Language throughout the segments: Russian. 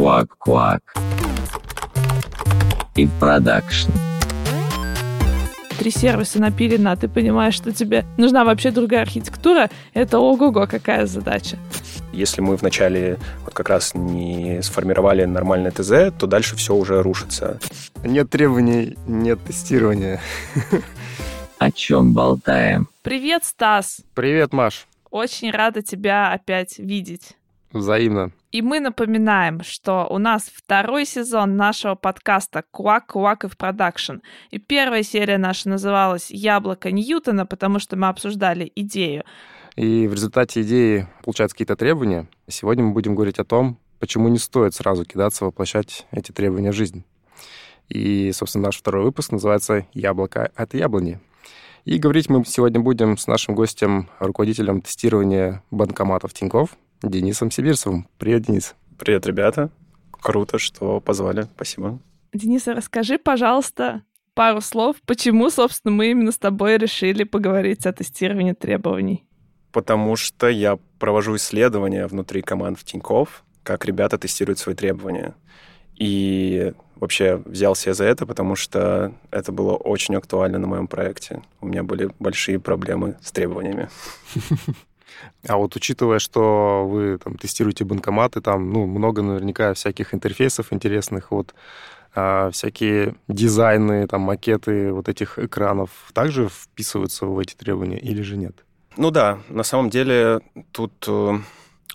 Квак-квак. И продакшн. Три сервиса напилено, а ты понимаешь, что тебе нужна вообще другая архитектура, это ого-го, какая задача. Если мы вначале вот как раз не сформировали нормальное ТЗ, то дальше все уже рушится. Нет требований, нет тестирования. О чем болтаем? Привет, Стас! Привет, Маш. Очень рада тебя опять видеть. Взаимно. И мы напоминаем, что у нас второй сезон нашего подкаста «Куак, Куак и в продакшн». И первая серия наша называлась «Яблоко Ньютона», потому что мы обсуждали идею. И в результате идеи получаются какие-то требования. Сегодня мы будем говорить о том, почему не стоит сразу кидаться воплощать эти требования в жизнь. И, собственно, наш второй выпуск называется «Яблоко от яблони». И говорить мы сегодня будем с нашим гостем, руководителем тестирования банкоматов Тинькофф, Денисом Сибирцевым. Привет, Денис. Привет, ребята. Круто, что позвали. Спасибо. Денис, расскажи, пожалуйста, пару слов, почему, собственно, мы именно с тобой решили поговорить о тестировании требований. Потому что я провожу исследования внутри команд в Тинькофф, как ребята тестируют свои требования. И вообще взялся я за это, потому что это было очень актуально на моем проекте. У меня были большие проблемы с требованиями. А вот учитывая, что вы там тестируете банкоматы, там, ну, много наверняка всяких интерфейсов интересных, вот, а, всякие дизайны, там, макеты вот этих экранов также вписываются в эти требования или же нет? Ну да, на самом деле тут э,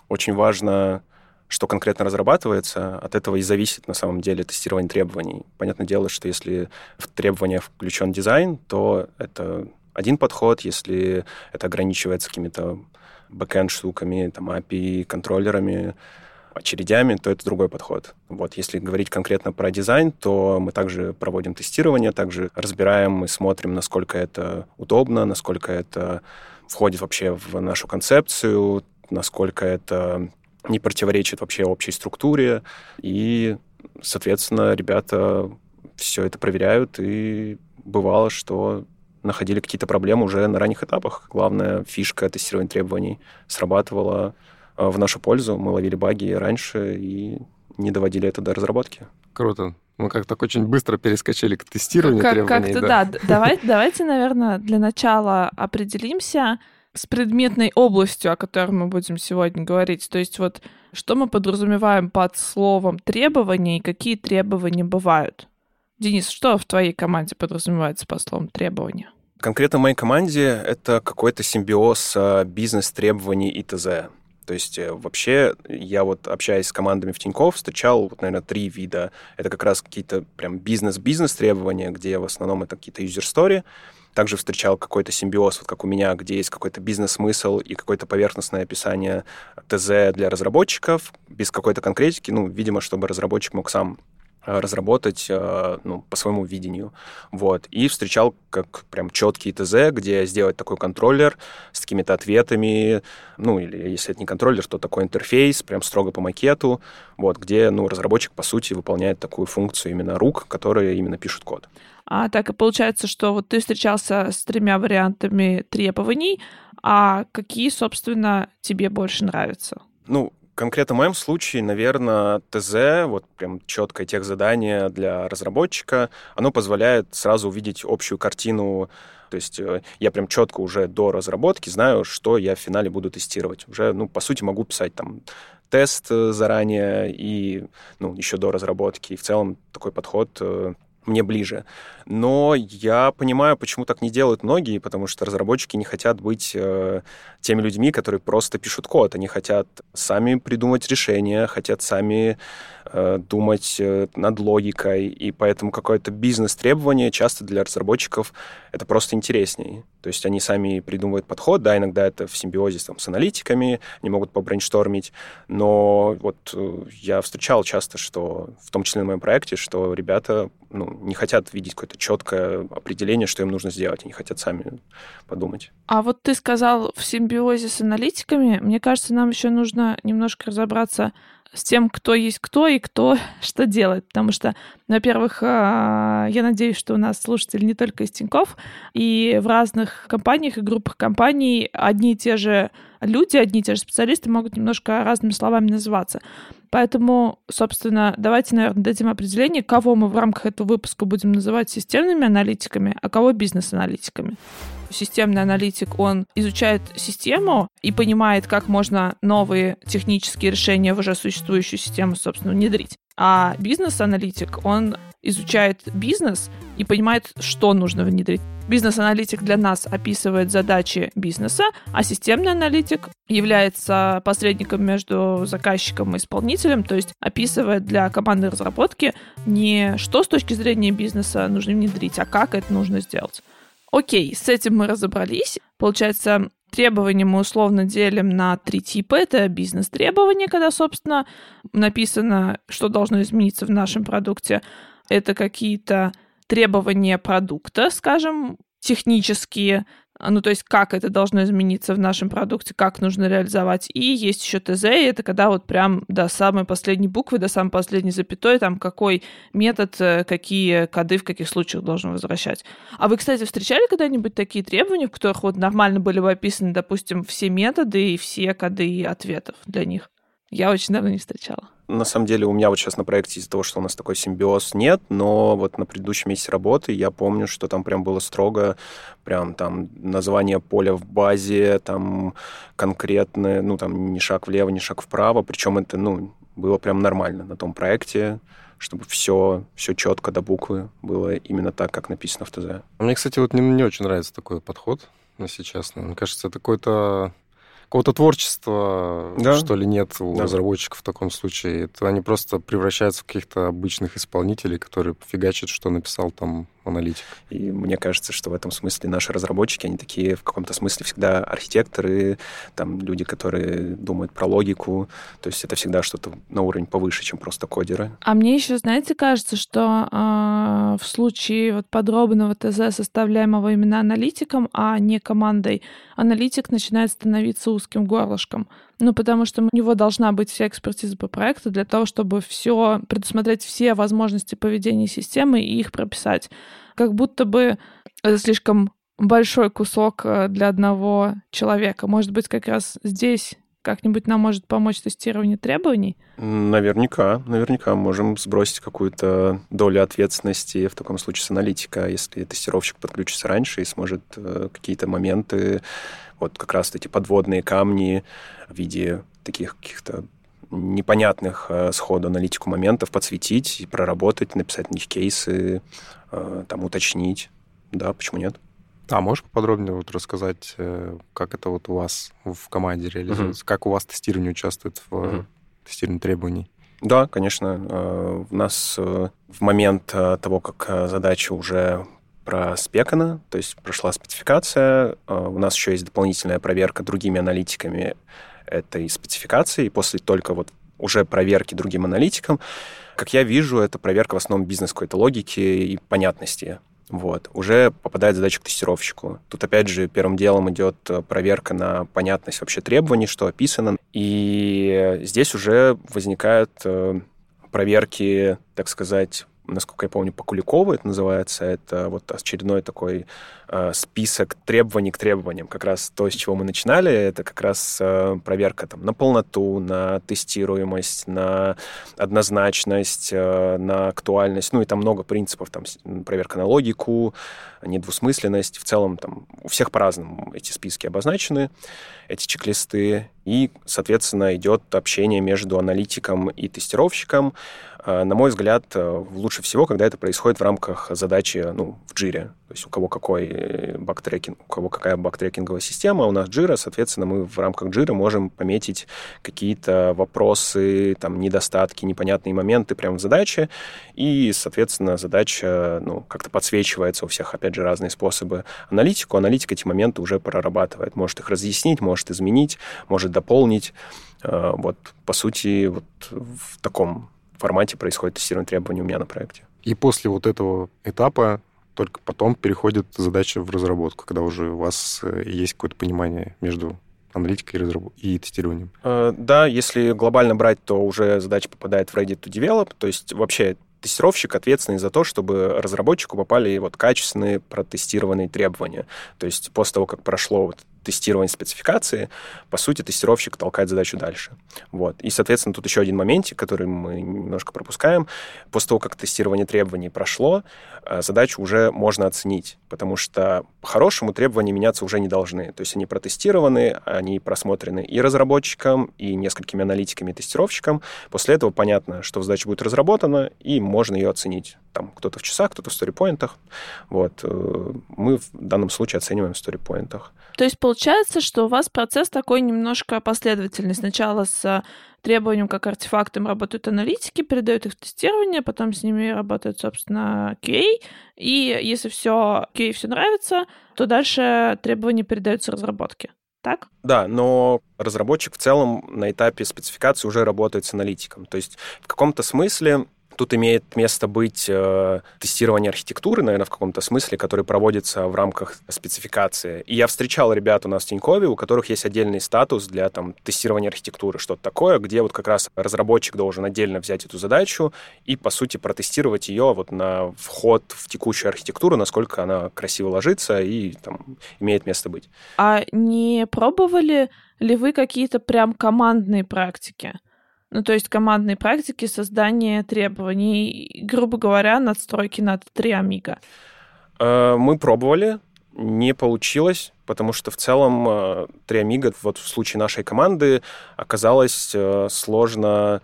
очень важно, что конкретно разрабатывается, от этого и зависит на самом деле тестирование требований. Понятное дело, что если в требования включен дизайн, то это один подход, если это ограничивается какими-то бэкэнд штуками, там, API, контроллерами, очередями, то это другой подход. Вот, если говорить конкретно про дизайн, то мы также проводим тестирование, также разбираем и смотрим, насколько это удобно, насколько это входит вообще в нашу концепцию, насколько это не противоречит вообще общей структуре. И, соответственно, ребята все это проверяют, и бывало, что находили какие-то проблемы уже на ранних этапах. Главная фишка тестирования требований срабатывала э, в нашу пользу. Мы ловили баги раньше и не доводили это до разработки. Круто. Мы как так очень быстро перескочили к тестированию как, требований. Как-то да. да. Давай, давайте, наверное, для начала определимся с предметной областью, о которой мы будем сегодня говорить. То есть вот что мы подразумеваем под словом требования и какие требования бывают? Денис, что в твоей команде подразумевается по словам требования? Конкретно моей команде это какой-то симбиоз а, бизнес-требований и ТЗ. То есть э, вообще я вот общаясь с командами в Тинькофф, встречал, вот, наверное, три вида. Это как раз какие-то прям бизнес-бизнес требования, где в основном это какие-то юзер-стори. Также встречал какой-то симбиоз, вот как у меня, где есть какой-то бизнес-смысл и какое-то поверхностное описание ТЗ для разработчиков, без какой-то конкретики, ну, видимо, чтобы разработчик мог сам разработать э, ну, по своему видению. Вот. И встречал как прям четкий ТЗ, где сделать такой контроллер с какими-то ответами, ну, или если это не контроллер, то такой интерфейс, прям строго по макету, вот, где, ну, разработчик, по сути, выполняет такую функцию именно рук, которые именно пишут код. А так и получается, что вот ты встречался с тремя вариантами требований, а какие, собственно, тебе больше нравятся? Ну, Конкретно в моем случае, наверное, ТЗ, вот прям четкое тех задание для разработчика, оно позволяет сразу увидеть общую картину то есть э, я прям четко уже до разработки знаю, что я в финале буду тестировать. Уже, ну, по сути, могу писать там тест э, заранее и, ну, еще до разработки. И в целом такой подход э, мне ближе. Но я понимаю, почему так не делают многие, потому что разработчики не хотят быть э, теми людьми, которые просто пишут код. Они хотят сами придумать решения, хотят сами думать э, над логикой, и поэтому какое-то бизнес-требование часто для разработчиков это просто интереснее. То есть они сами придумывают подход, да, иногда это в симбиозе там, с аналитиками, они могут побрейнштормить, но вот э, я встречал часто, что, в том числе на моем проекте, что ребята ну, не хотят видеть какое-то четкое определение, что им нужно сделать, они хотят сами подумать. А вот ты сказал в симбиозе с аналитиками, мне кажется, нам еще нужно немножко разобраться с тем, кто есть кто и кто что делает. Потому что, во-первых, а, я надеюсь, что у нас слушатели не только из Тинькофф, и в разных компаниях и группах компаний одни и те же люди, одни и те же специалисты, могут немножко разными словами называться. Поэтому, собственно, давайте, наверное, дадим определение, кого мы в рамках этого выпуска будем называть системными аналитиками, а кого бизнес-аналитиками. Системный аналитик, он изучает систему и понимает, как можно новые технические решения в уже существующую систему, собственно, внедрить. А бизнес-аналитик, он изучает бизнес и понимает, что нужно внедрить. Бизнес-аналитик для нас описывает задачи бизнеса, а системный аналитик является посредником между заказчиком и исполнителем, то есть описывает для команды разработки не что с точки зрения бизнеса нужно внедрить, а как это нужно сделать. Окей, с этим мы разобрались. Получается, требования мы условно делим на три типа. Это бизнес-требования, когда, собственно, написано, что должно измениться в нашем продукте. Это какие-то требования продукта, скажем, технические, ну, то есть как это должно измениться в нашем продукте, как нужно реализовать. И есть еще ТЗ, и это когда вот прям до самой последней буквы, до самой последней запятой, там какой метод, э, какие коды в каких случаях должен возвращать. А вы, кстати, встречали когда-нибудь такие требования, в которых вот нормально были бы описаны, допустим, все методы и все коды ответов для них? Я очень давно не встречала. На самом деле у меня вот сейчас на проекте из-за того, что у нас такой симбиоз нет, но вот на предыдущем месяце работы я помню, что там прям было строго, прям там название поля в базе, там конкретное, ну там ни шаг влево, ни шаг вправо, причем это, ну, было прям нормально на том проекте, чтобы все, все четко до буквы было именно так, как написано в ТЗ. Мне, кстати, вот не, не очень нравится такой подход, если честно. Мне кажется, это какой-то какого-то творчества, да? что ли, нет у да. разработчиков в таком случае. Это они просто превращаются в каких-то обычных исполнителей, которые фигачат, что написал там аналитик. И мне кажется, что в этом смысле наши разработчики, они такие в каком-то смысле всегда архитекторы, там люди, которые думают про логику. То есть это всегда что-то на уровень повыше, чем просто кодеры. А мне еще, знаете, кажется, что э, в случае вот подробного ТЗ, составляемого именно аналитиком, а не командой, аналитик начинает становиться узким горлышком. Ну, потому что у него должна быть вся экспертиза по проекту для того, чтобы все предусмотреть все возможности поведения системы и их прописать. Как будто бы это слишком большой кусок э, для одного человека. Может быть, как раз здесь как-нибудь нам может помочь тестирование требований? Наверняка, наверняка можем сбросить какую-то долю ответственности в таком случае с аналитика, если тестировщик подключится раньше и сможет э, какие-то моменты вот как раз эти подводные камни в виде таких каких-то непонятных э, сходу аналитику моментов подсветить проработать, написать на них кейсы, э, там уточнить. Да, почему нет? А можешь поподробнее вот рассказать, э, как это вот у вас в команде реализуется, uh-huh. как у вас тестирование участвует в uh-huh. тестировании требований? Да, конечно. У нас э, в момент того, как задача уже проспекана, то есть прошла спецификация. У нас еще есть дополнительная проверка другими аналитиками этой спецификации, и после только вот уже проверки другим аналитикам, как я вижу, это проверка в основном бизнес какой-то логики и понятности. Вот. Уже попадает задача к тестировщику. Тут, опять же, первым делом идет проверка на понятность вообще требований, что описано. И здесь уже возникают э, проверки, так сказать, насколько я помню, по Куликову это называется. Это вот очередной такой э, список требований к требованиям. Как раз то, с чего мы начинали, это как раз э, проверка там, на полноту, на тестируемость, на однозначность, э, на актуальность. Ну и там много принципов. Там проверка на логику, недвусмысленность. В целом там у всех по-разному эти списки обозначены, эти чек-листы. И, соответственно, идет общение между аналитиком и тестировщиком. На мой взгляд, лучше всего, когда это происходит в рамках задачи ну, в джире. То есть у кого какой э, бактрекинг, у кого какая бактрекинговая система, у нас джира, соответственно, мы в рамках джира можем пометить какие-то вопросы, там, недостатки, непонятные моменты прямо в задаче, и, соответственно, задача ну, как-то подсвечивается у всех, опять же, разные способы аналитику. Аналитик эти моменты уже прорабатывает, может их разъяснить, может изменить, может дополнить. Э, вот, по сути, вот в таком формате происходит тестирование требований у меня на проекте. И после вот этого этапа только потом переходит задача в разработку, когда уже у вас э, есть какое-то понимание между аналитикой и, тестированием. Э, да, если глобально брать, то уже задача попадает в Ready to Develop, то есть вообще тестировщик ответственный за то, чтобы разработчику попали вот качественные протестированные требования. То есть после того, как прошло вот тестирования спецификации, по сути, тестировщик толкает задачу дальше. Вот. И, соответственно, тут еще один моментик, который мы немножко пропускаем. После того, как тестирование требований прошло, э, задачу уже можно оценить, потому что по-хорошему требования меняться уже не должны. То есть они протестированы, они просмотрены и разработчикам, и несколькими аналитиками и тестировщикам. После этого понятно, что задача будет разработана, и можно ее оценить. Там кто-то в часах, кто-то в сторипоинтах. Вот. Э, мы в данном случае оцениваем в сторипоинтах. То есть получается, что у вас процесс такой немножко последовательный. Сначала с требованием как артефактом работают аналитики, передают их в тестирование, потом с ними работает, собственно, QA, и если все QA все нравится, то дальше требования передаются разработке. Так? Да, но разработчик в целом на этапе спецификации уже работает с аналитиком. То есть в каком-то смысле Тут имеет место быть э, тестирование архитектуры, наверное, в каком-то смысле, который проводится в рамках спецификации. И я встречал ребят у нас в Тинькове, у которых есть отдельный статус для там, тестирования архитектуры, что-то такое, где вот как раз разработчик должен отдельно взять эту задачу и, по сути, протестировать ее вот на вход в текущую архитектуру, насколько она красиво ложится и там, имеет место быть. А не пробовали ли вы какие-то прям командные практики? Ну, то есть командные практики, создание требований, грубо говоря, надстройки над три амиго. Э, мы пробовали, не получилось, потому что в целом э, три амиго, вот в случае нашей команды, оказалось э, сложно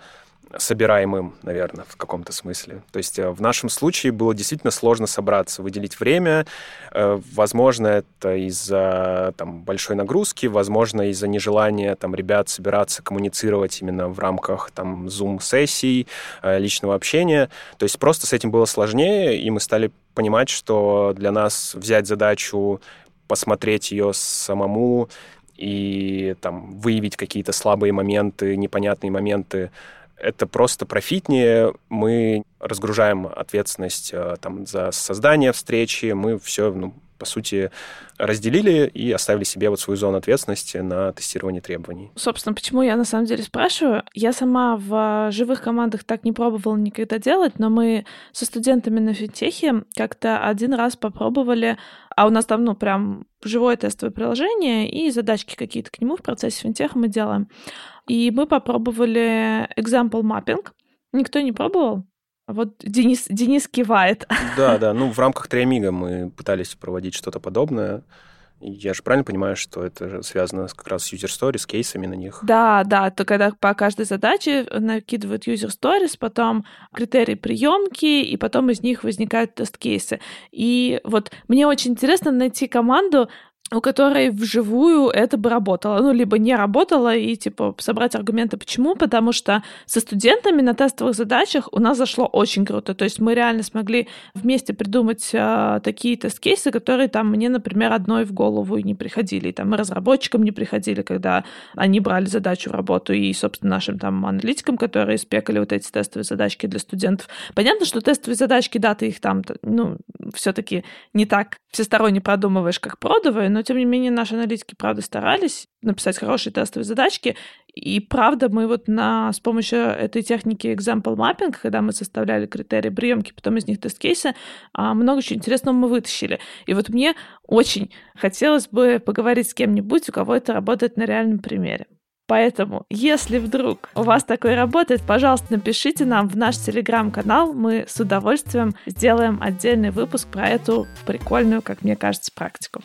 собираемым, наверное, в каком-то смысле. То есть э, в нашем случае было действительно сложно собраться, выделить время. Э, возможно, это из-за там, большой нагрузки, возможно, из-за нежелания там, ребят собираться, коммуницировать именно в рамках там, Zoom-сессий, э, личного общения. То есть просто с этим было сложнее, и мы стали понимать, что для нас взять задачу, посмотреть ее самому и там, выявить какие-то слабые моменты, непонятные моменты, это просто профитнее. Мы разгружаем ответственность э, там, за создание встречи, мы все, ну, по сути, разделили и оставили себе вот свою зону ответственности на тестирование требований. Собственно, почему я на самом деле спрашиваю? Я сама в живых командах так не пробовала никогда делать, но мы со студентами на финтехе как-то один раз попробовали, а у нас там, ну, прям живое тестовое приложение и задачки какие-то к нему в процессе финтеха мы делаем. И мы попробовали example mapping. Никто не пробовал? Вот Денис, Денис кивает. Да, да. Ну, в рамках Триамига мы пытались проводить что-то подобное. Я же правильно понимаю, что это связано как раз с user stories, с кейсами на них? Да, да, то когда по каждой задаче накидывают user stories, потом критерии приемки, и потом из них возникают тест-кейсы. И вот мне очень интересно найти команду, у которой вживую это бы работало. Ну, либо не работало, и, типа, собрать аргументы почему, потому что со студентами на тестовых задачах у нас зашло очень круто. То есть мы реально смогли вместе придумать э, такие тест-кейсы, которые там мне, например, одной в голову и не приходили. И, там и разработчикам не приходили, когда они брали задачу в работу, и, собственно, нашим там аналитикам, которые спекали вот эти тестовые задачки для студентов. Понятно, что тестовые задачки, да, ты их там, ну, все таки не так всесторонне продумываешь, как продовые, но тем не менее наши аналитики, правда, старались написать хорошие тестовые задачки, и правда мы вот на, с помощью этой техники example mapping, когда мы составляли критерии приемки, потом из них тест-кейсы, а, много чего интересного мы вытащили. И вот мне очень хотелось бы поговорить с кем-нибудь, у кого это работает на реальном примере. Поэтому, если вдруг у вас такое работает, пожалуйста, напишите нам в наш телеграм-канал. Мы с удовольствием сделаем отдельный выпуск про эту прикольную, как мне кажется, практику.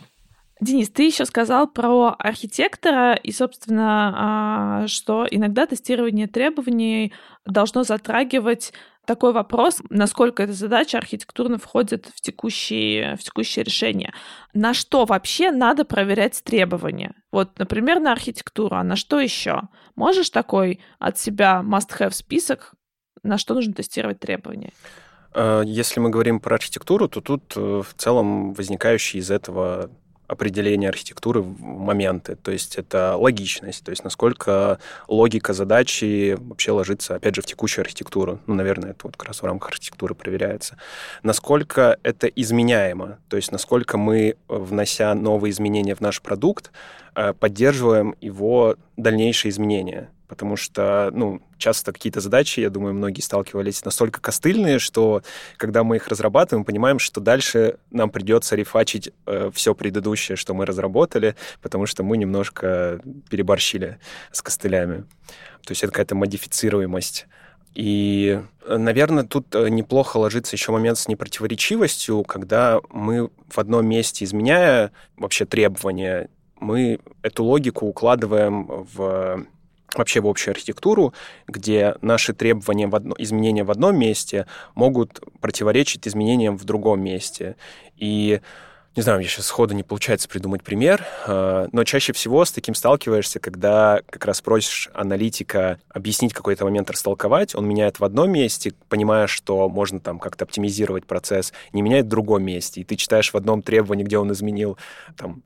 Денис, ты еще сказал про архитектора и, собственно, а, что иногда тестирование требований должно затрагивать такой вопрос, насколько эта задача архитектурно входит в текущие, в текущее решение. На что вообще надо проверять требования? Вот, например, на архитектуру, а на что еще? Можешь такой от себя must-have список, на что нужно тестировать требования? Э, если мы говорим про архитектуру, то тут э, в целом возникающие из этого определение архитектуры в моменты. То есть это логичность, то есть насколько логика задачи вообще ложится, опять же, в текущую архитектуру. Ну, наверное, это вот как раз в рамках архитектуры проверяется. Насколько это изменяемо, то есть насколько мы, внося новые изменения в наш продукт, э, поддерживаем его дальнейшие изменения. Потому что, ну, часто какие-то задачи, я думаю, многие сталкивались, настолько костыльные, что когда мы их разрабатываем, понимаем, что дальше нам придется рефачить э, все предыдущее, что мы разработали, потому что мы немножко переборщили с костылями. То есть это какая-то модифицируемость. И, наверное, тут э, неплохо ложится еще момент с непротиворечивостью, когда мы в одном месте, изменяя вообще требования, мы эту логику укладываем в вообще в общую архитектуру, где наши требования, в одно, изменения в одном месте могут противоречить изменениям в другом месте. И не знаю, я сейчас сходу не получается придумать пример, э, но чаще всего с таким сталкиваешься, когда как раз просишь аналитика объяснить какой-то момент, растолковать, он меняет в одном месте, понимая, что можно там как-то оптимизировать процесс, не меняет в другом месте, и ты читаешь в одном требовании, где он изменил там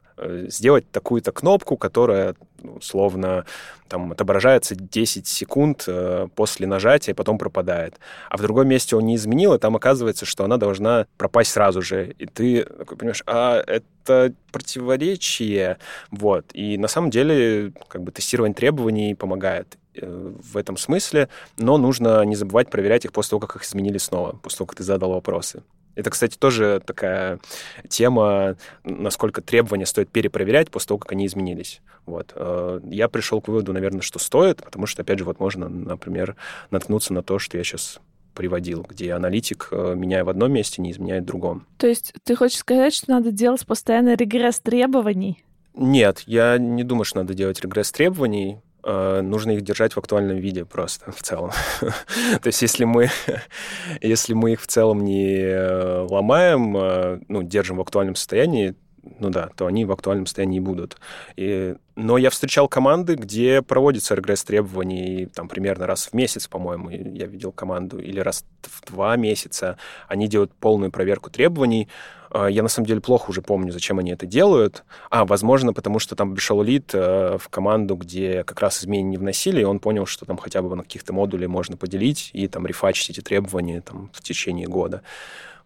сделать такую-то кнопку, которая ну, условно там отображается 10 секунд э, после нажатия, потом пропадает. А в другом месте он не изменил, и там оказывается, что она должна пропасть сразу же. И ты такой понимаешь, а это противоречие. Вот. И на самом деле как бы тестирование требований помогает э, в этом смысле, но нужно не забывать проверять их после того, как их изменили снова, после того, как ты задал вопросы. Это, кстати, тоже такая тема, насколько требования стоит перепроверять после того, как они изменились. Вот. Э, я пришел к выводу, наверное, что стоит, потому что, опять же, вот можно, например, наткнуться на то, что я сейчас приводил, где аналитик, э, меняя в одном месте, не изменяет в другом. То есть ты хочешь сказать, что надо делать постоянно регресс требований? Нет, я не думаю, что надо делать регресс требований. Э, нужно их держать в актуальном виде просто в целом. То есть если мы, если мы их в целом не э, ломаем, э, ну, держим в актуальном состоянии, ну да, то они в актуальном состоянии будут. И, но я встречал команды, где проводится регресс требований там примерно раз в месяц, по-моему, я видел команду, или раз в два месяца. Они делают полную проверку требований. А, я на самом деле плохо уже помню, зачем они это делают. А, возможно, потому что там пришел лид э, в команду, где как раз изменения не вносили, и он понял, что там хотя бы на каких-то модулях можно поделить и там рефачить эти требования там в течение года.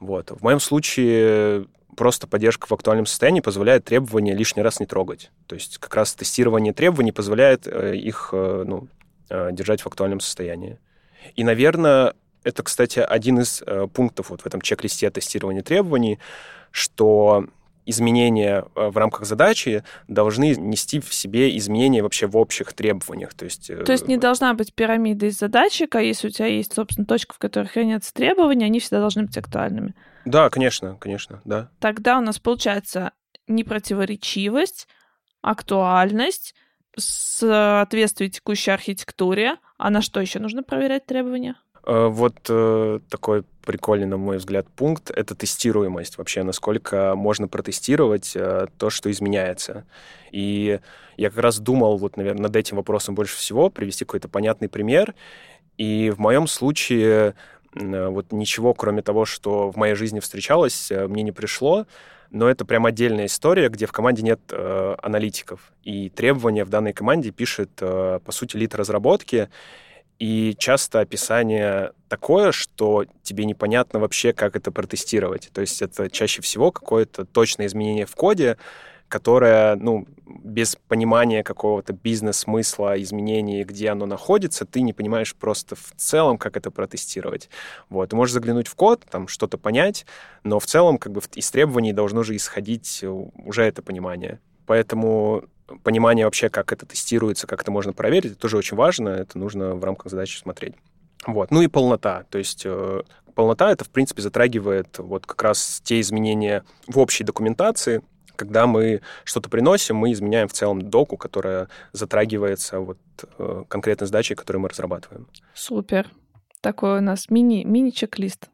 Вот. В моем случае просто поддержка в актуальном состоянии позволяет требования лишний раз не трогать. То есть как раз тестирование требований позволяет э, их э, ну, э, держать в актуальном состоянии. И, наверное, это, кстати, один из пунктов вот в этом чек-листе тестирования требований, что изменения в рамках задачи должны нести в себе изменения вообще в общих требованиях. То есть, То есть не должна быть пирамида из задачек, а если у тебя есть, собственно, точка, в которой хранятся требования, они всегда должны быть актуальными. Да, конечно, конечно, да. Тогда у нас получается непротиворечивость, актуальность, соответствие текущей архитектуре. А на что еще нужно проверять требования? Э, вот э, такой прикольный, на мой взгляд, пункт — это тестируемость. Вообще, насколько можно протестировать э, то, что изменяется. И я как раз думал вот, наверное, над этим вопросом больше всего, привести какой-то понятный пример. И в моем случае вот ничего, кроме того, что в моей жизни встречалось, мне не пришло. Но это прям отдельная история, где в команде нет э, аналитиков. И требования в данной команде пишет, э, по сути, лид разработки. И часто описание такое, что тебе непонятно вообще, как это протестировать. То есть это чаще всего какое-то точное изменение в коде, которое, ну, без понимания какого-то бизнес-смысла, изменений, где оно находится, ты не понимаешь просто в целом, как это протестировать. Вот. Ты можешь заглянуть в код, там что-то понять, но в целом как бы из требований должно же исходить уже это понимание. Поэтому понимание вообще, как это тестируется, как это можно проверить, это тоже очень важно, это нужно в рамках задачи смотреть. Вот. Ну и полнота. То есть э, полнота это, в принципе, затрагивает вот как раз те изменения в общей документации, когда мы что-то приносим, мы изменяем в целом доку, которая затрагивается вот э, конкретной задачей, которую мы разрабатываем. Супер. Такой у нас мини, мини-чек-лист.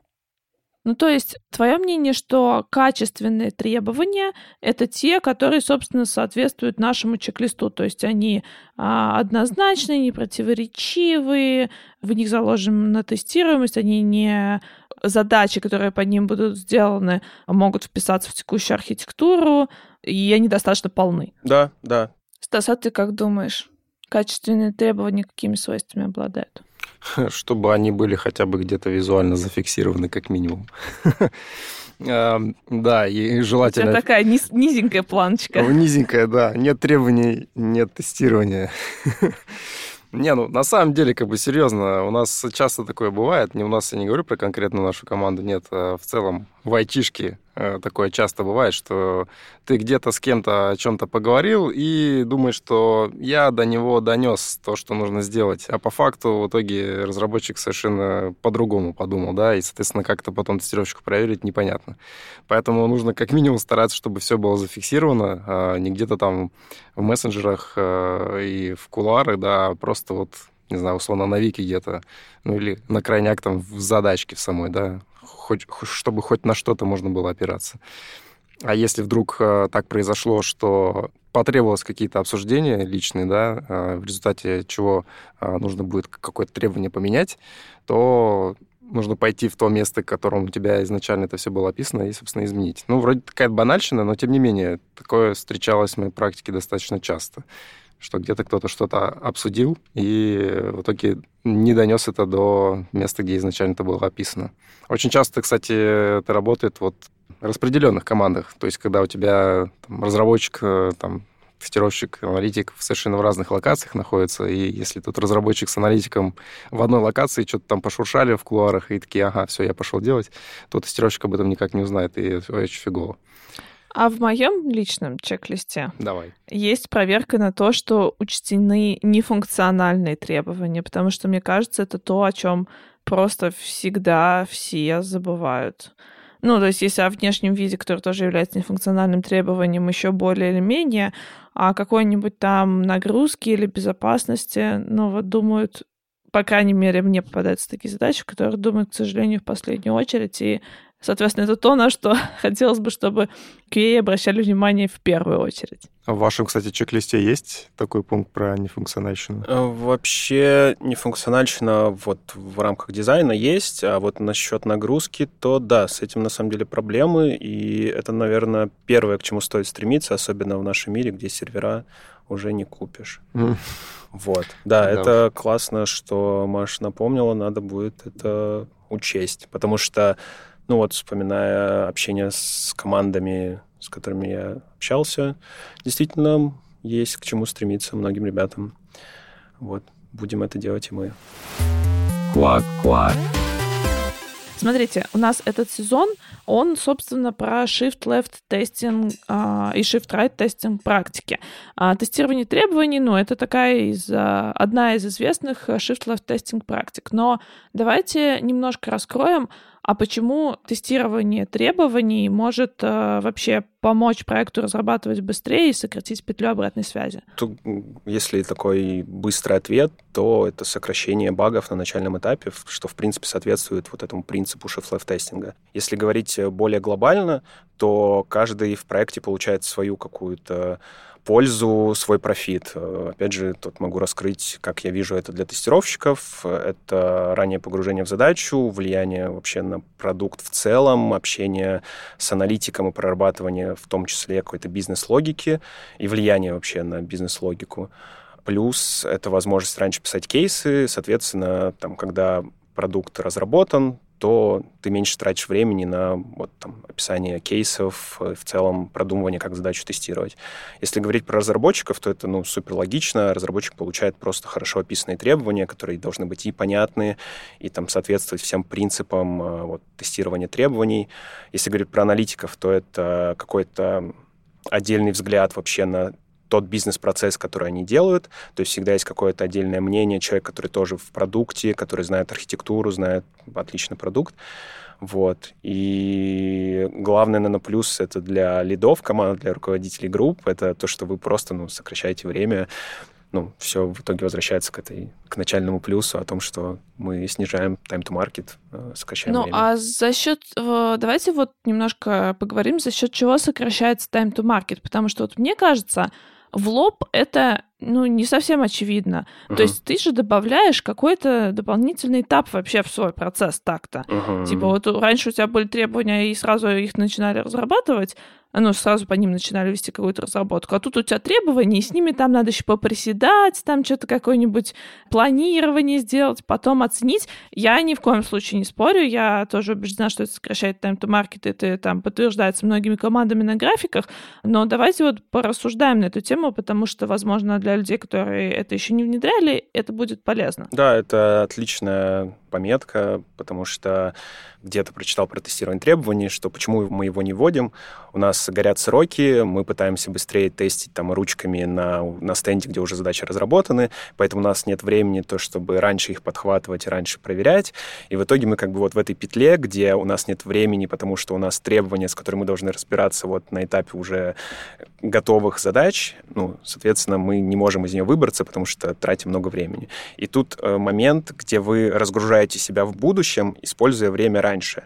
Ну, то есть, твое мнение, что качественные требования — это те, которые, собственно, соответствуют нашему чек-листу. То есть они а, однозначные, непротиворечивые, в них заложена тестируемость, они не задачи, которые по ним будут сделаны, могут вписаться в текущую архитектуру, и они достаточно полны. Да, да. Стас, а ты как думаешь, качественные требования какими свойствами обладают? Чтобы они были хотя бы где-то визуально зафиксированы, как минимум. Эм, да, и желательно... Это такая низ, низенькая планочка. Низенькая, да. Нет требований, нет тестирования. Не, ну на самом деле, как бы серьезно, у нас часто такое бывает. Не у нас, я не говорю про конкретно нашу команду, нет, а в целом в айтишке э, такое часто бывает, что ты где-то с кем-то о чем-то поговорил и думаешь, что я до него донес то, что нужно сделать, а по факту в итоге разработчик совершенно по-другому подумал, да, и, соответственно, как-то потом тестировщику проверить непонятно. Поэтому нужно как минимум стараться, чтобы все было зафиксировано, а не где-то там в мессенджерах э, и в кулуарах, да, а просто вот не знаю, условно, на Вики где-то, ну или на крайняк там в задачке в самой, да, хоть, чтобы хоть на что-то можно было опираться. А если вдруг э, так произошло, что потребовалось какие-то обсуждения личные, да, э, в результате чего э, нужно будет какое-то требование поменять, то нужно пойти в то место, к которому у тебя изначально это все было описано, и, собственно, изменить. Ну, вроде какая-то банальщина, но, тем не менее, такое встречалось в моей практике достаточно часто что где-то кто-то что-то обсудил и в итоге не донес это до места, где изначально это было описано. Очень часто, кстати, это работает вот в распределенных командах. То есть, когда у тебя там, разработчик, э, там, тестировщик, аналитик совершенно в разных локациях находится, и если тут разработчик с аналитиком в одной локации что-то там пошуршали в кулуарах и такие, ага, все, я пошел делать, то тестировщик об этом никак не узнает, и очень фигово. А в моем личном чек-листе Давай. есть проверка на то, что учтены нефункциональные требования, потому что мне кажется, это то, о чем просто всегда все забывают. Ну, то есть, если о внешнем виде, который тоже является нефункциональным требованием, еще более или менее, а какой-нибудь там нагрузки или безопасности, ну, вот думают, по крайней мере, мне попадаются такие задачи, которые думают, к сожалению, в последнюю очередь, и Соответственно, это то, на что хотелось бы, чтобы QA обращали внимание в первую очередь. А в вашем, кстати, чек-листе есть такой пункт про нефункциональщину? Э, вообще нефункциональщина вот в рамках дизайна есть, а вот насчет нагрузки, то да, с этим на самом деле проблемы, и это, наверное, первое, к чему стоит стремиться, особенно в нашем мире, где сервера уже не купишь. Mm. Вот. Да, да, это классно, что Маша напомнила, надо будет это учесть, потому что ну вот, вспоминая общение с командами, с которыми я общался, действительно есть к чему стремиться многим ребятам. Вот, будем это делать и мы. Квак-квак. Смотрите, у нас этот сезон, он, собственно, про shift-left тестинг а, и shift-right тестинг практики. А, тестирование требований, ну, это такая из, а, одна из известных shift-left тестинг практик. Но давайте немножко раскроем, а почему тестирование требований может э, вообще помочь проекту разрабатывать быстрее и сократить петлю обратной связи? Тут, если такой быстрый ответ, то это сокращение багов на начальном этапе, что, в принципе, соответствует вот этому принципу shift-left тестинга. Если говорить более глобально, то каждый в проекте получает свою какую-то пользу, свой профит. Э, опять же, тут могу раскрыть, как я вижу это для тестировщиков. Это раннее погружение в задачу, влияние вообще на продукт в целом, общение с аналитиком и прорабатывание в том числе какой-то бизнес-логики и влияние вообще на бизнес-логику. Плюс это возможность раньше писать кейсы, соответственно, там, когда продукт разработан, то ты меньше тратишь времени на вот, там, описание кейсов, э, в целом продумывание, как задачу тестировать. Если говорить про разработчиков, то это ну, супер логично. Разработчик получает просто хорошо описанные требования, которые должны быть и понятны, и там соответствовать всем принципам э, вот, тестирования требований. Если говорить про аналитиков, то это какой-то отдельный взгляд вообще на тот бизнес-процесс, который они делают. То есть всегда есть какое-то отдельное мнение, человек, который тоже в продукте, который знает архитектуру, знает отличный продукт. Вот. И главное, наверное, плюс это для лидов команд, для руководителей групп, это то, что вы просто ну, сокращаете время ну, все в итоге возвращается к этой, к начальному плюсу о том, что мы снижаем time to market, э, сокращаем ну, время. а за счет, э, давайте вот немножко поговорим, за счет чего сокращается time to market, потому что вот мне кажется, в лоб это ну, не совсем очевидно. Uh-huh. То есть ты же добавляешь какой-то дополнительный этап вообще в свой процесс так-то. Uh-huh. Типа вот раньше у тебя были требования, и сразу их начинали разрабатывать, ну, сразу по ним начинали вести какую-то разработку. А тут у тебя требования, и с ними там надо еще поприседать, там что-то какое-нибудь планирование сделать, потом оценить. Я ни в коем случае не спорю, я тоже убеждена, что это сокращает market, это там подтверждается многими командами на графиках, но давайте вот порассуждаем на эту тему, потому что, возможно, для людей, которые это еще не внедряли, это будет полезно. Да, это отличная пометка, потому что где-то прочитал про тестирование требований, что почему мы его не вводим. У нас горят сроки, мы пытаемся быстрее тестить там ручками на, на стенде, где уже задачи разработаны, поэтому у нас нет времени то, чтобы раньше их подхватывать и раньше проверять. И в итоге мы как бы вот в этой петле, где у нас нет времени, потому что у нас требования, с которыми мы должны разбираться вот на этапе уже готовых задач, ну, соответственно, мы не можем из нее выбраться, потому что тратим много времени. И тут э, момент, где вы разгружаете себя в будущем, используя время раньше.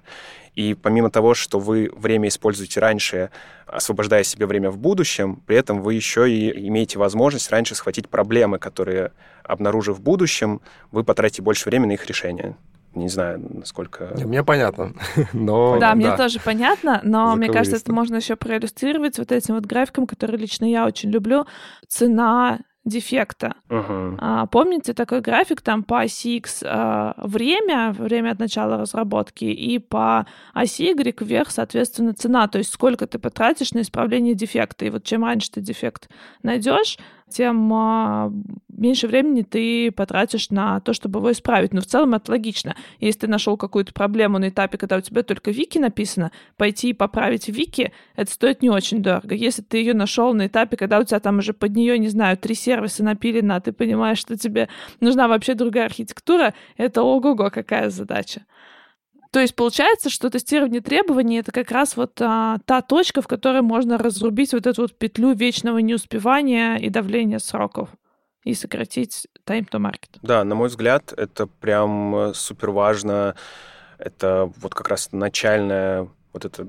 И помимо того, что вы время используете раньше, освобождая себе время в будущем, при этом вы еще и имеете возможность раньше схватить проблемы, которые, обнаружив в будущем, вы потратите больше времени на их решение. Не знаю, насколько... Мне понятно, но... Да, мне тоже понятно, но мне кажется, это можно еще проиллюстрировать вот этим вот графиком, который лично я очень люблю. Цена дефекта. Uh-huh. А, помните такой график там по оси X а, время, время от начала разработки, и по оси Y вверх, соответственно, цена, то есть сколько ты потратишь на исправление дефекта. И вот чем раньше ты дефект найдешь, тем а, меньше времени ты потратишь на то, чтобы его исправить. Но в целом это логично. Если ты нашел какую-то проблему на этапе, когда у тебя только вики написано, пойти и поправить вики, это стоит не очень дорого. Если ты ее нашел на этапе, когда у тебя там уже под нее, не знаю, три сервиса напилено, а ты понимаешь, что тебе нужна вообще другая архитектура, это ого-го, какая задача. То есть получается, что тестирование требований это как раз вот а, та точка, в которой можно разрубить вот эту вот петлю вечного неуспевания и давления сроков и сократить time to market. Да, на мой взгляд, это прям супер важно. Это вот как раз начальная вот эта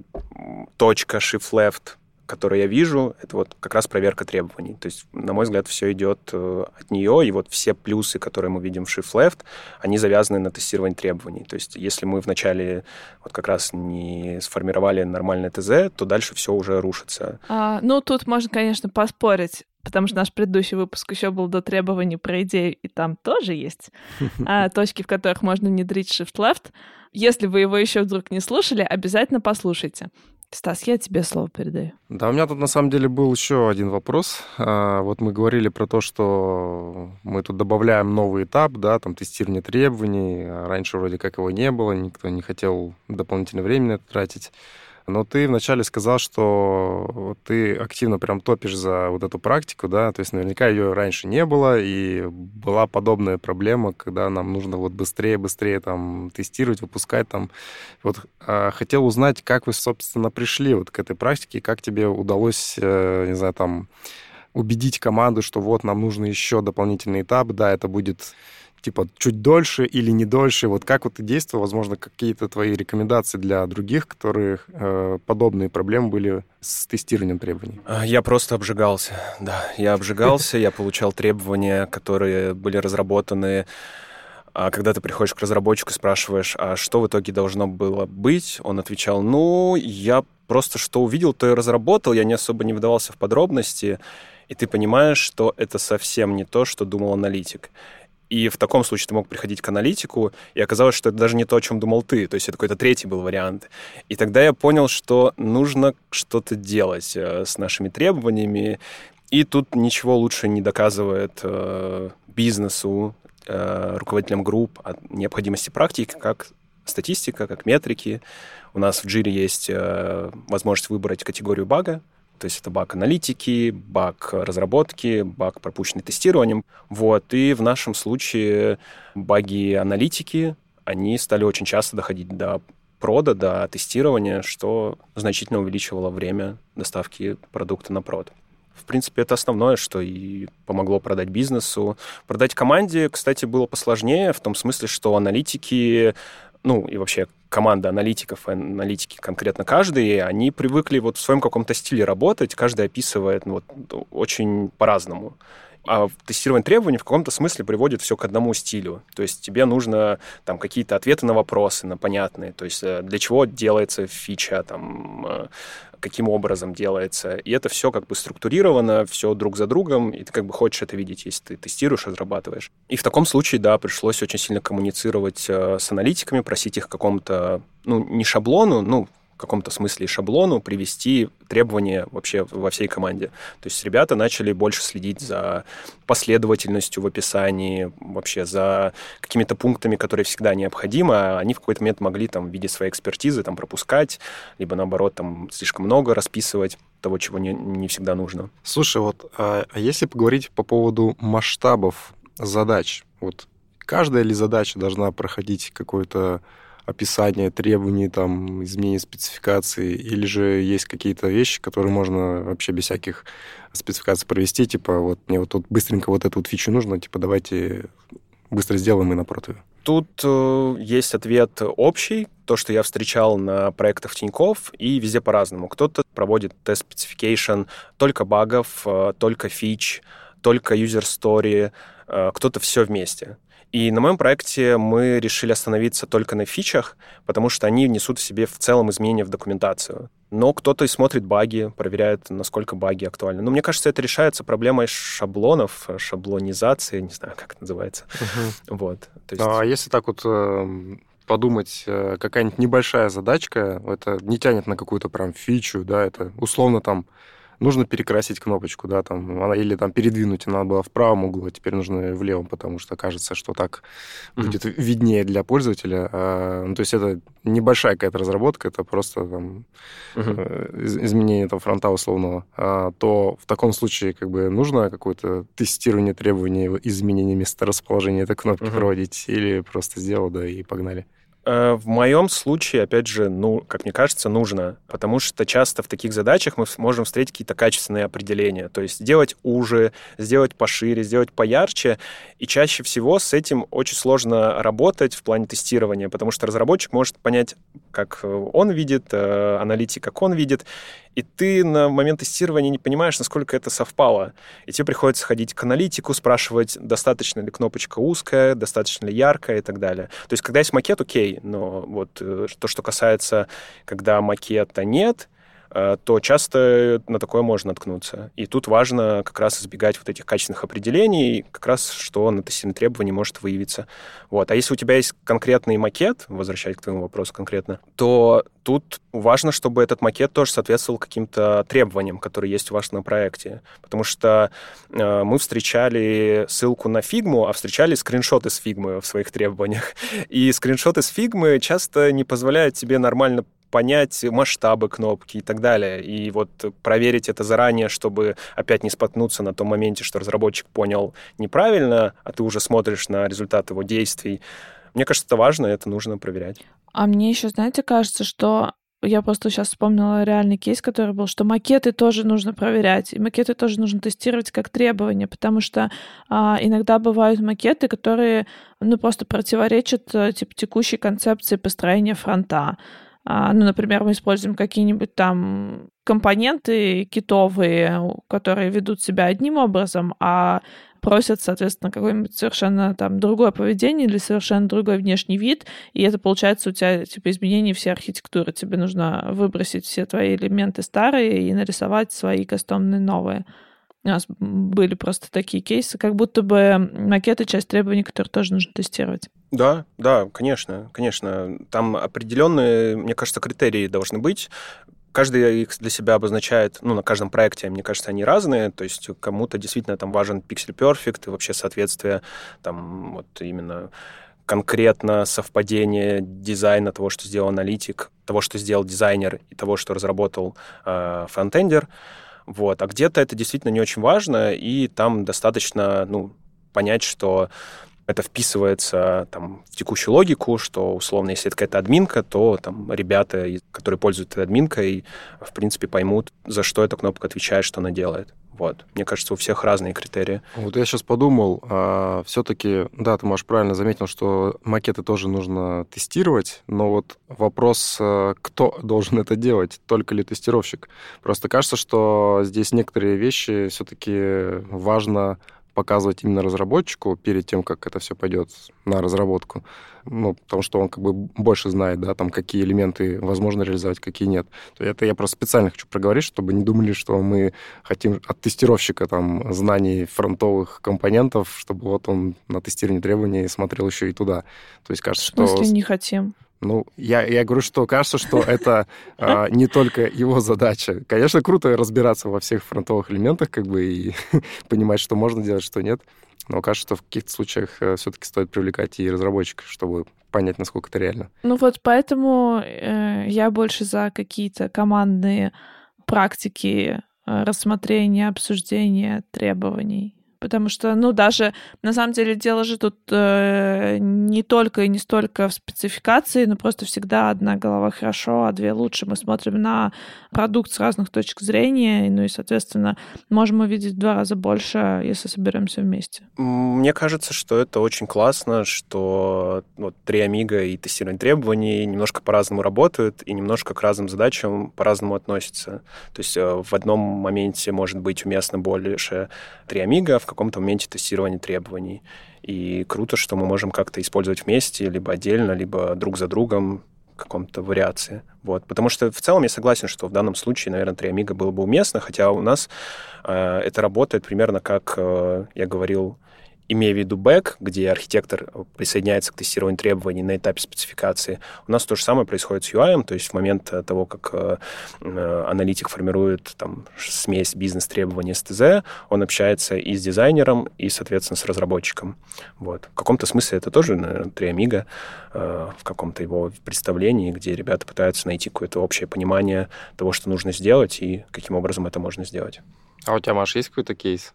точка shift left которую я вижу, это вот как раз проверка требований. То есть, на мой взгляд, все идет э, от нее, и вот все плюсы, которые мы видим в Shift Left, они завязаны на тестировании требований. То есть, если мы вначале вот как раз не сформировали нормальное ТЗ, то дальше все уже рушится. А, ну, тут можно, конечно, поспорить потому что наш предыдущий выпуск еще был до требований про идею, и там тоже есть а, точки, в которых можно внедрить Shift Left. Если вы его еще вдруг не слушали, обязательно послушайте. Стас, я тебе слово передаю. Да, у меня тут на самом деле был еще один вопрос. А, вот мы говорили про то, что мы тут добавляем новый этап, да, там тестирование требований. Раньше вроде как его не было, никто не хотел дополнительное время тратить. Но ты вначале сказал, что ты активно прям топишь за вот эту практику, да, то есть наверняка ее раньше не было, и была подобная проблема, когда нам нужно вот быстрее, быстрее там тестировать, выпускать там. Вот а, хотел узнать, как вы, собственно, пришли вот к этой практике, как тебе удалось, э, не знаю, там убедить команду, что вот нам нужно еще дополнительный этап, да, это будет типа чуть дольше или не дольше? Вот как вот ты действовал? Возможно, какие-то твои рекомендации для других, которых э, подобные проблемы были с тестированием требований? А, я просто обжигался, да. Я обжигался, я получал требования, которые были разработаны а когда ты приходишь к разработчику и спрашиваешь, а что в итоге должно было быть, он отвечал, ну, я просто что увидел, то и разработал, я не особо не вдавался в подробности, и ты понимаешь, что это совсем не то, что думал аналитик. И в таком случае ты мог приходить к аналитику, и оказалось, что это даже не то, о чем думал ты. То есть это какой-то третий был вариант. И тогда я понял, что нужно что-то делать э, с нашими требованиями. И тут ничего лучше не доказывает э, бизнесу, э, руководителям групп о необходимости практики, как статистика, как метрики. У нас в Jira есть возможность выбрать категорию бага, то есть это баг аналитики, баг разработки, баг, пропущенный тестированием. Вот. И в нашем случае баги аналитики, они стали очень часто доходить до прода, до тестирования, что значительно увеличивало время доставки продукта на прод. В принципе, это основное, что и помогло продать бизнесу. Продать команде, кстати, было посложнее, в том смысле, что аналитики ну и вообще команда аналитиков аналитики конкретно каждый, они привыкли вот в своем каком-то стиле работать, каждый описывает ну, вот, очень по-разному. А тестирование требований в каком-то смысле приводит все к одному стилю. То есть тебе нужно там какие-то ответы на вопросы, на понятные. То есть э, для чего делается фича, там, э, каким образом делается. И это все как бы структурировано, все друг за другом, и ты как бы хочешь это видеть, если ты тестируешь, разрабатываешь. И в таком случае, да, пришлось очень сильно коммуницировать э, с аналитиками, просить их какому-то, ну, не шаблону, ну, в каком-то смысле шаблону привести требования вообще во всей команде. То есть ребята начали больше следить за последовательностью в описании, вообще за какими-то пунктами, которые всегда необходимы, а они в какой-то момент могли там в виде своей экспертизы там пропускать, либо наоборот там слишком много расписывать того, чего не, не всегда нужно. Слушай, вот а, а если поговорить по поводу масштабов задач, вот каждая ли задача должна проходить какой-то описание требований, там, изменение спецификации, или же есть какие-то вещи, которые можно вообще без всяких спецификаций провести, типа, вот мне вот тут быстренько вот эту вот фичу нужно, типа, давайте быстро сделаем и напротив. Тут э, есть ответ общий, то, что я встречал на проектах Тиньков, и везде по-разному. Кто-то проводит тест specification только багов, э, только фич, только story, э, кто-то все вместе. И на моем проекте мы решили остановиться только на фичах, потому что они несут в себе в целом изменения в документацию. Но кто-то и смотрит баги, проверяет, насколько баги актуальны. Но мне кажется, это решается проблемой шаблонов, шаблонизации, не знаю, как это называется. Угу. Вот. То есть... А если так вот эм, подумать, э, какая-нибудь небольшая задачка, это не тянет на какую-то прям фичу, да, это условно там нужно перекрасить кнопочку, да, там, она, или там передвинуть, она была в правом углу, а теперь нужно в левом, потому что кажется, что так mm-hmm. будет виднее для пользователя. А, ну, то есть это небольшая какая-то разработка, это просто там mm-hmm. изменение там фронта условного. А, то в таком случае как бы нужно какое-то тестирование требований, изменение места расположения этой кнопки mm-hmm. проводить, или просто сделал, да, и погнали. Э, в моем случае, опять же, ну, как мне кажется, нужно, потому что часто в таких задачах мы можем встретить какие-то качественные определения, то есть сделать уже, сделать пошире, сделать поярче, и чаще всего с этим очень сложно работать в плане тестирования, потому что разработчик может понять, как он видит, э, аналитик, как он видит, и ты на момент тестирования не понимаешь, насколько это совпало. И тебе приходится ходить к аналитику, спрашивать, достаточно ли кнопочка узкая, достаточно ли яркая и так далее. То есть, когда есть макет, окей, но вот э, то, что касается, когда макета нет, то часто на такое можно наткнуться. И тут важно как раз избегать вот этих качественных определений, как раз что на тестировании требований может выявиться. Вот. А если у тебя есть конкретный макет, возвращаясь к твоему вопросу конкретно, то тут важно, чтобы этот макет тоже соответствовал каким-то требованиям, которые есть у вас на проекте. Потому что э, мы встречали ссылку на фигму, а встречали скриншоты с фигмы в своих требованиях. И скриншоты с фигмы часто не позволяют тебе нормально понять масштабы кнопки и так далее. И вот проверить это заранее, чтобы опять не споткнуться на том моменте, что разработчик понял неправильно, а ты уже смотришь на результат его действий. Мне кажется, это важно, это нужно проверять. А мне еще, знаете, кажется, что я просто сейчас вспомнила реальный кейс, который был, что макеты тоже нужно проверять, и макеты тоже нужно тестировать как требования, потому что а, иногда бывают макеты, которые ну просто противоречат типа текущей концепции построения фронта. А, ну, например, мы используем какие-нибудь там компоненты китовые, которые ведут себя одним образом, а просят, соответственно, какое-нибудь совершенно там другое поведение или совершенно другой внешний вид, и это получается у тебя типа изменение всей архитектуры. Тебе нужно выбросить все твои элементы старые и нарисовать свои кастомные новые. У нас были просто такие кейсы, как будто бы макеты — часть требований, которые тоже нужно тестировать. Да, да, конечно, конечно. Там определенные, мне кажется, критерии должны быть. Каждый их для себя обозначает, ну, на каждом проекте, мне кажется, они разные. То есть кому-то действительно там важен Pixel Perfect и вообще соответствие там вот именно конкретно совпадение дизайна того, что сделал аналитик, того, что сделал дизайнер и того, что разработал э, фронтендер. Вот. А где-то это действительно не очень важно, и там достаточно ну, понять, что это вписывается там, в текущую логику, что, условно, если это какая-то админка, то там ребята, которые пользуются админкой, в принципе, поймут, за что эта кнопка отвечает, что она делает. Вот. Мне кажется, у всех разные критерии. Вот я сейчас подумал, а, все-таки, да, ты, можешь правильно заметил, что макеты тоже нужно тестировать, но вот вопрос, а, кто должен это делать, только ли тестировщик? Просто кажется, что здесь некоторые вещи все-таки важно показывать именно разработчику перед тем, как это все пойдет на разработку. Ну, потому что он как бы больше знает, да, там, какие элементы возможно реализовать, какие нет. Это я просто специально хочу проговорить, чтобы не думали, что мы хотим от тестировщика там знаний фронтовых компонентов, чтобы вот он на тестирование требований смотрел еще и туда. То есть кажется, что... В смысле не хотим? Ну, я, я говорю, что кажется, что это а, не только его задача. Конечно, круто разбираться во всех фронтовых элементах, как бы, и понимать, что можно делать, что нет. Но кажется, что в каких-то случаях э, все-таки стоит привлекать и разработчиков, чтобы понять, насколько это реально. Ну вот поэтому э, я больше за какие-то командные практики э, рассмотрения, обсуждения требований потому что, ну, даже на самом деле дело же тут э, не только и не столько в спецификации, но просто всегда одна голова хорошо, а две лучше. Мы смотрим на продукт с разных точек зрения, ну и, соответственно, можем увидеть в два раза больше, если соберемся вместе. Мне кажется, что это очень классно, что вот три Амига и тестирование требований немножко по-разному работают и немножко к разным задачам по-разному относятся. То есть э, в одном моменте может быть уместно больше три Амига, в каком-то моменте тестирования требований. И круто, что мы можем как-то использовать вместе, либо отдельно, либо друг за другом каком-то вариации. Вот. Потому что в целом я согласен, что в данном случае, наверное, 3 Amiga было бы уместно, хотя у нас э, это работает примерно как э, я говорил имея в виду бэк, где архитектор присоединяется к тестированию требований на этапе спецификации, у нас то же самое происходит с UI, то есть в момент того, как э, э, аналитик формирует там, смесь бизнес-требований с ТЗ, он общается и с дизайнером, и, соответственно, с разработчиком. Вот. В каком-то смысле это тоже, наверное, триамига э, в каком-то его представлении, где ребята пытаются найти какое-то общее понимание того, что нужно сделать, и каким образом это можно сделать. А у тебя, Маш, есть какой-то кейс?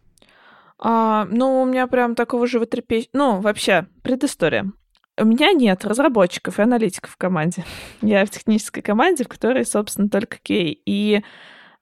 А, ну, у меня прям такого животрепещ... Ну, вообще, предыстория. У меня нет разработчиков и аналитиков в команде. Я в технической команде, в которой, собственно, только Кей. И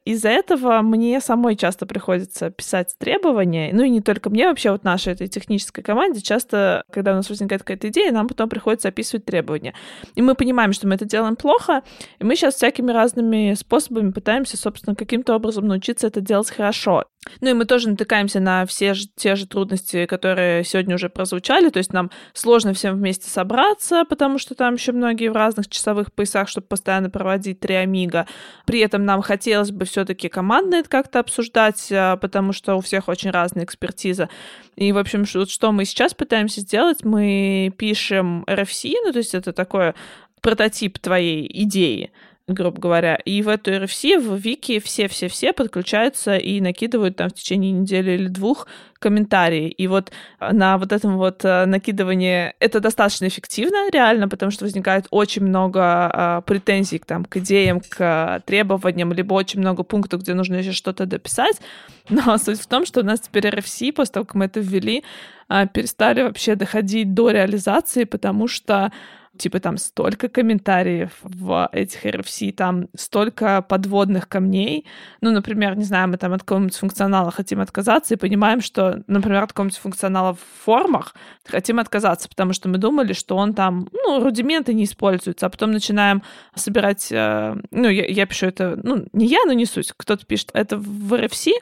из-за этого мне самой часто приходится писать требования. Ну и не только мне, вообще вот нашей этой технической команде часто, когда у нас возникает какая-то идея, нам потом приходится описывать требования. И мы понимаем, что мы это делаем плохо, и мы сейчас всякими разными способами пытаемся, собственно, каким-то образом научиться это делать хорошо. Ну и мы тоже натыкаемся на все же, те же трудности, которые сегодня уже прозвучали. То есть нам сложно всем вместе собраться, потому что там еще многие в разных часовых поясах, чтобы постоянно проводить три амига. При этом нам хотелось бы все-таки командно это как-то обсуждать, а, потому что у всех очень разная экспертиза. И, в общем, что, что мы сейчас пытаемся сделать, мы пишем RFC, ну то есть это такое прототип твоей идеи, грубо говоря. И в эту RFC, в Вики все-все-все подключаются и накидывают там в течение недели или двух комментарии. И вот на вот этом вот э, накидывании это достаточно эффективно, реально, потому что возникает очень много а, претензий там, к идеям, к требованиям, либо очень много пунктов, где нужно еще что-то дописать. Но суть в том, что у нас теперь RFC, после того, как мы это ввели, а, перестали вообще доходить до реализации, потому что типа там столько комментариев в этих RFC, там столько подводных камней. Ну, например, не знаю, мы там от какого-нибудь функционала хотим отказаться и понимаем, что, например, от какого-нибудь функционала в формах хотим отказаться, потому что мы думали, что он там, ну, рудименты не используются, а потом начинаем собирать, э, ну, я, я пишу это, ну, не я, но не суть, кто-то пишет это в RFC,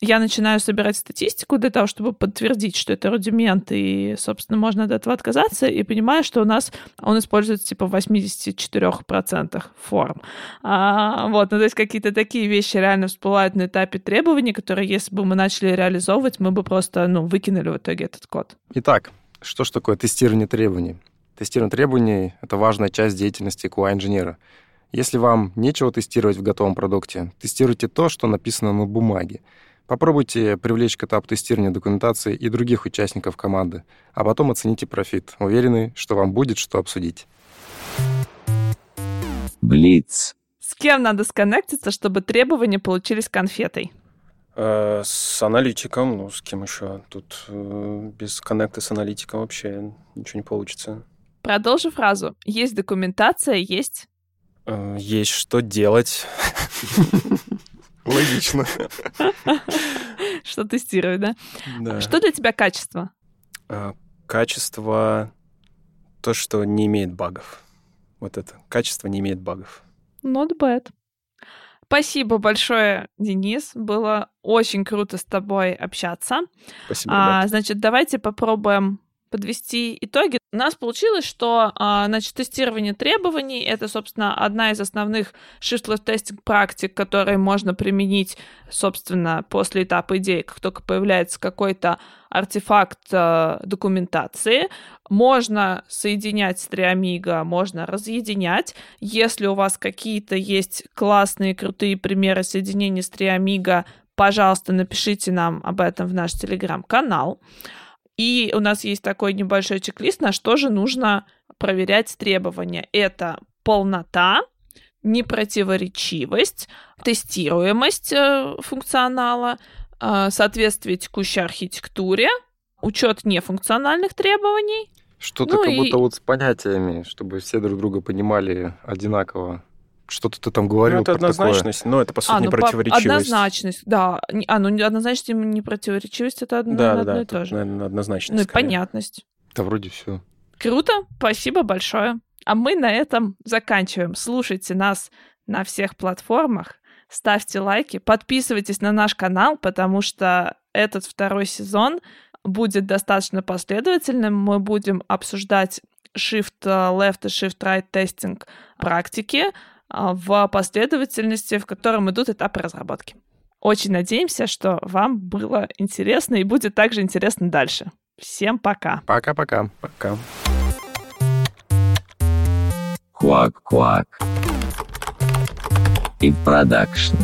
я начинаю собирать статистику для того, чтобы подтвердить, что это рудимент, и, собственно, можно от этого отказаться, и понимаю, что у нас он используется типа в 84% форм. А, вот, ну, то есть какие-то такие вещи реально всплывают на этапе требований, которые, если бы мы начали реализовывать, мы бы просто, ну, выкинули в итоге этот код. Итак, что ж такое тестирование требований? Тестирование требований — это важная часть деятельности QA-инженера. Если вам нечего тестировать в готовом продукте, тестируйте то, что написано на бумаге. Попробуйте привлечь к этапу тестирования документации и других участников команды, а потом оцените профит. Уверены, что вам будет что обсудить. Блиц. С кем надо сконнектиться, чтобы требования получились конфетой? Э, с аналитиком, ну, с кем еще? Тут э, без коннекта с аналитиком вообще ничего не получится. Продолжи фразу. Есть документация, есть... Э, есть что делать. Логично. Что тестировать, да? Да. Что для тебя качество? А, Качество то, что не имеет багов. Вот это. Качество не имеет багов. Not bad. Спасибо большое, Денис. Было очень круто с тобой общаться. Спасибо, А, значит, давайте попробуем подвести итоги. У нас получилось, что а, значит, тестирование требований — это, собственно, одна из основных shift-left testing практик, которые можно применить, собственно, после этапа идеи, как только появляется какой-то артефакт а, документации. Можно соединять с Триамиго, можно разъединять. Если у вас какие-то есть классные, крутые примеры соединения с Триамиго, пожалуйста, напишите нам об этом в наш телеграм-канал. И у нас есть такой небольшой чек-лист, на что же нужно проверять требования. Это полнота, непротиворечивость, тестируемость э, функционала, э, соответствие текущей архитектуре, учет нефункциональных требований. Что-то Ну как и- будто вот с понятиями, чтобы все друг друга понимали одинаково. Что-то ты там говорил Ну, это про такое. однозначность, но это, по сути, а, не ну, по- противоречивость. однозначность, да. Не- А, ну, не- однозначность и непротиворечивость — это одно, Да, одно да, и то же. наверное, однозначность. Ну и скорее. понятность. Да вроде все. Круто, спасибо большое. А мы на этом заканчиваем. Слушайте нас на всех платформах, ставьте лайки, подписывайтесь на наш канал, потому что этот второй сезон будет достаточно последовательным. Мы будем обсуждать Shift Left и Shift Right тестинг практики в последовательности, в котором идут этапы разработки. Очень надеемся, что вам было интересно и будет также интересно дальше. Всем пока! Пока-пока. Пока. Quack Quack. И продакшн.